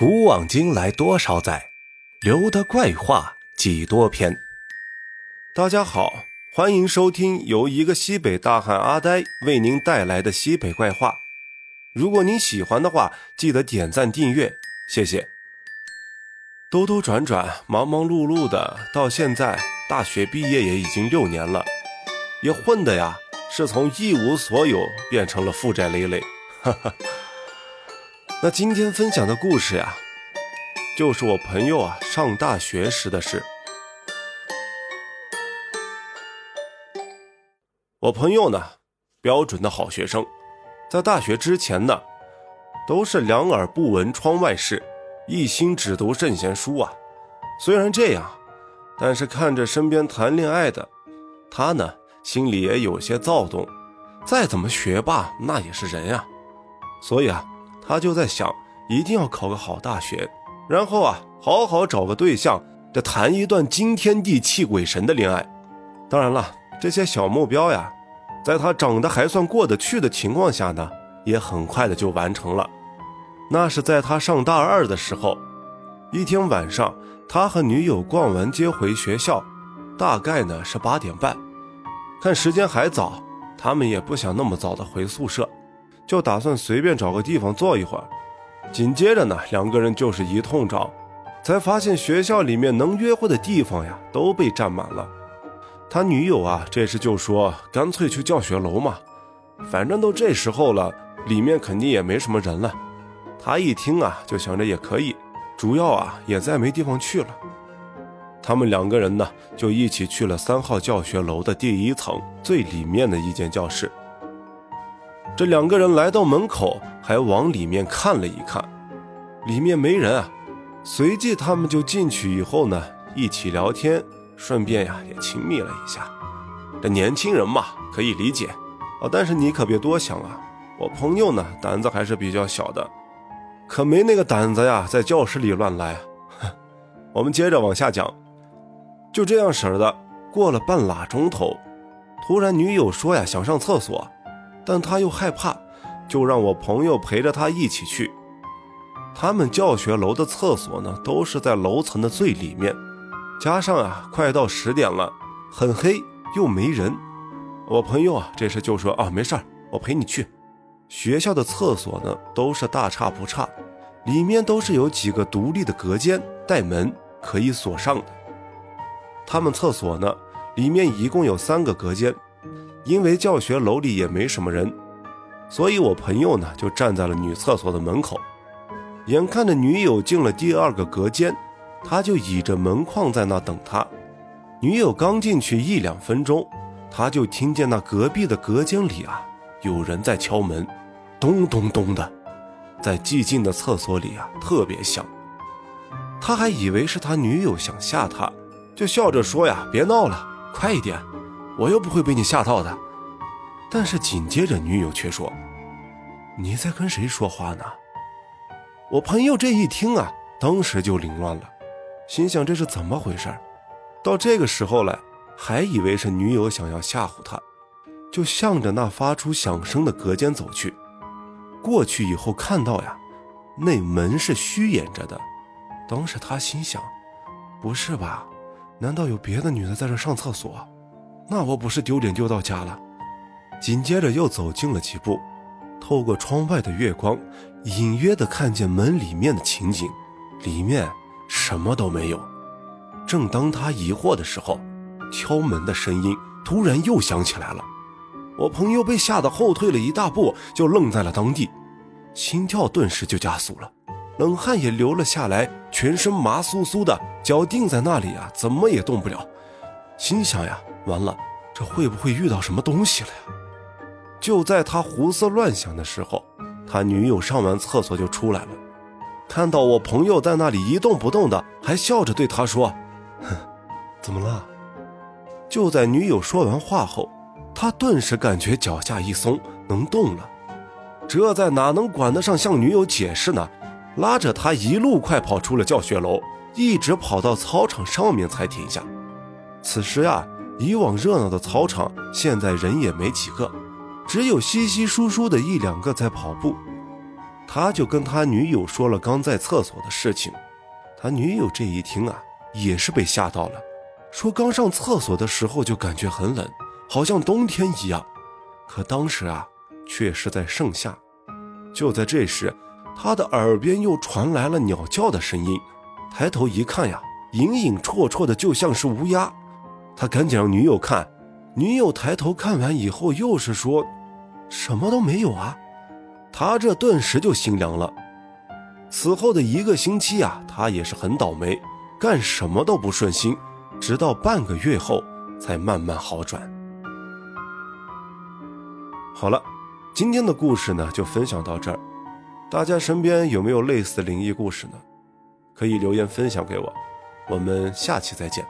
古往今来多少载，留得怪话几多篇。大家好，欢迎收听由一个西北大汉阿呆为您带来的西北怪话。如果您喜欢的话，记得点赞订阅，谢谢。兜兜转转，忙忙碌碌的，到现在大学毕业也已经六年了，也混的呀，是从一无所有变成了负债累累。哈哈。那今天分享的故事呀，就是我朋友啊上大学时的事。我朋友呢，标准的好学生，在大学之前呢，都是两耳不闻窗外事，一心只读圣贤书啊。虽然这样，但是看着身边谈恋爱的他呢，心里也有些躁动。再怎么学霸，那也是人呀，所以啊。他就在想，一定要考个好大学，然后啊，好好找个对象，这谈一段惊天地泣鬼神的恋爱。当然了，这些小目标呀，在他长得还算过得去的情况下呢，也很快的就完成了。那是在他上大二的时候，一天晚上，他和女友逛完街回学校，大概呢是八点半，看时间还早，他们也不想那么早的回宿舍。就打算随便找个地方坐一会儿，紧接着呢，两个人就是一通找，才发现学校里面能约会的地方呀都被占满了。他女友啊，这时就说干脆去教学楼嘛，反正都这时候了，里面肯定也没什么人了。他一听啊，就想着也可以，主要啊也再没地方去了。他们两个人呢，就一起去了三号教学楼的第一层最里面的一间教室。这两个人来到门口，还往里面看了一看，里面没人啊。随即他们就进去以后呢，一起聊天，顺便呀也亲密了一下。这年轻人嘛，可以理解啊。但是你可别多想啊，我朋友呢胆子还是比较小的，可没那个胆子呀，在教室里乱来。我们接着往下讲，就这样式儿的，过了半拉钟头，突然女友说呀想上厕所。但他又害怕，就让我朋友陪着他一起去。他们教学楼的厕所呢，都是在楼层的最里面，加上啊，快到十点了，很黑又没人。我朋友啊，这时就说啊，没事儿，我陪你去。学校的厕所呢，都是大差不差，里面都是有几个独立的隔间，带门可以锁上的。他们厕所呢，里面一共有三个隔间。因为教学楼里也没什么人，所以我朋友呢就站在了女厕所的门口，眼看着女友进了第二个隔间，他就倚着门框在那等她。女友刚进去一两分钟，他就听见那隔壁的隔间里啊有人在敲门，咚咚咚的，在寂静的厕所里啊特别响。他还以为是他女友想吓他，就笑着说呀：“别闹了，快一点。”我又不会被你吓到的，但是紧接着女友却说：“你在跟谁说话呢？”我朋友这一听啊，当时就凌乱了，心想这是怎么回事？到这个时候了，还以为是女友想要吓唬他，就向着那发出响声的隔间走去。过去以后看到呀，那门是虚掩着的。当时他心想：“不是吧？难道有别的女的在这上厕所？”那我不是丢脸丢到家了？紧接着又走近了几步，透过窗外的月光，隐约的看见门里面的情景，里面什么都没有。正当他疑惑的时候，敲门的声音突然又响起来了。我朋友被吓得后退了一大步，就愣在了当地，心跳顿时就加速了，冷汗也流了下来，全身麻酥酥的，脚定在那里啊，怎么也动不了。心想呀。完了，这会不会遇到什么东西了呀？就在他胡思乱想的时候，他女友上完厕所就出来了，看到我朋友在那里一动不动的，还笑着对他说：“哼，怎么了？”就在女友说完话后，他顿时感觉脚下一松，能动了。这在哪能管得上向女友解释呢？拉着他一路快跑出了教学楼，一直跑到操场上面才停下。此时呀。以往热闹的操场，现在人也没几个，只有稀稀疏疏的一两个在跑步。他就跟他女友说了刚在厕所的事情。他女友这一听啊，也是被吓到了，说刚上厕所的时候就感觉很冷，好像冬天一样。可当时啊，却是在盛夏。就在这时，他的耳边又传来了鸟叫的声音。抬头一看呀，隐隐绰绰的，就像是乌鸦。他赶紧让女友看，女友抬头看完以后，又是说，什么都没有啊。他这顿时就心凉了。此后的一个星期啊，他也是很倒霉，干什么都不顺心，直到半个月后才慢慢好转。好了，今天的故事呢就分享到这儿。大家身边有没有类似的灵异故事呢？可以留言分享给我。我们下期再见。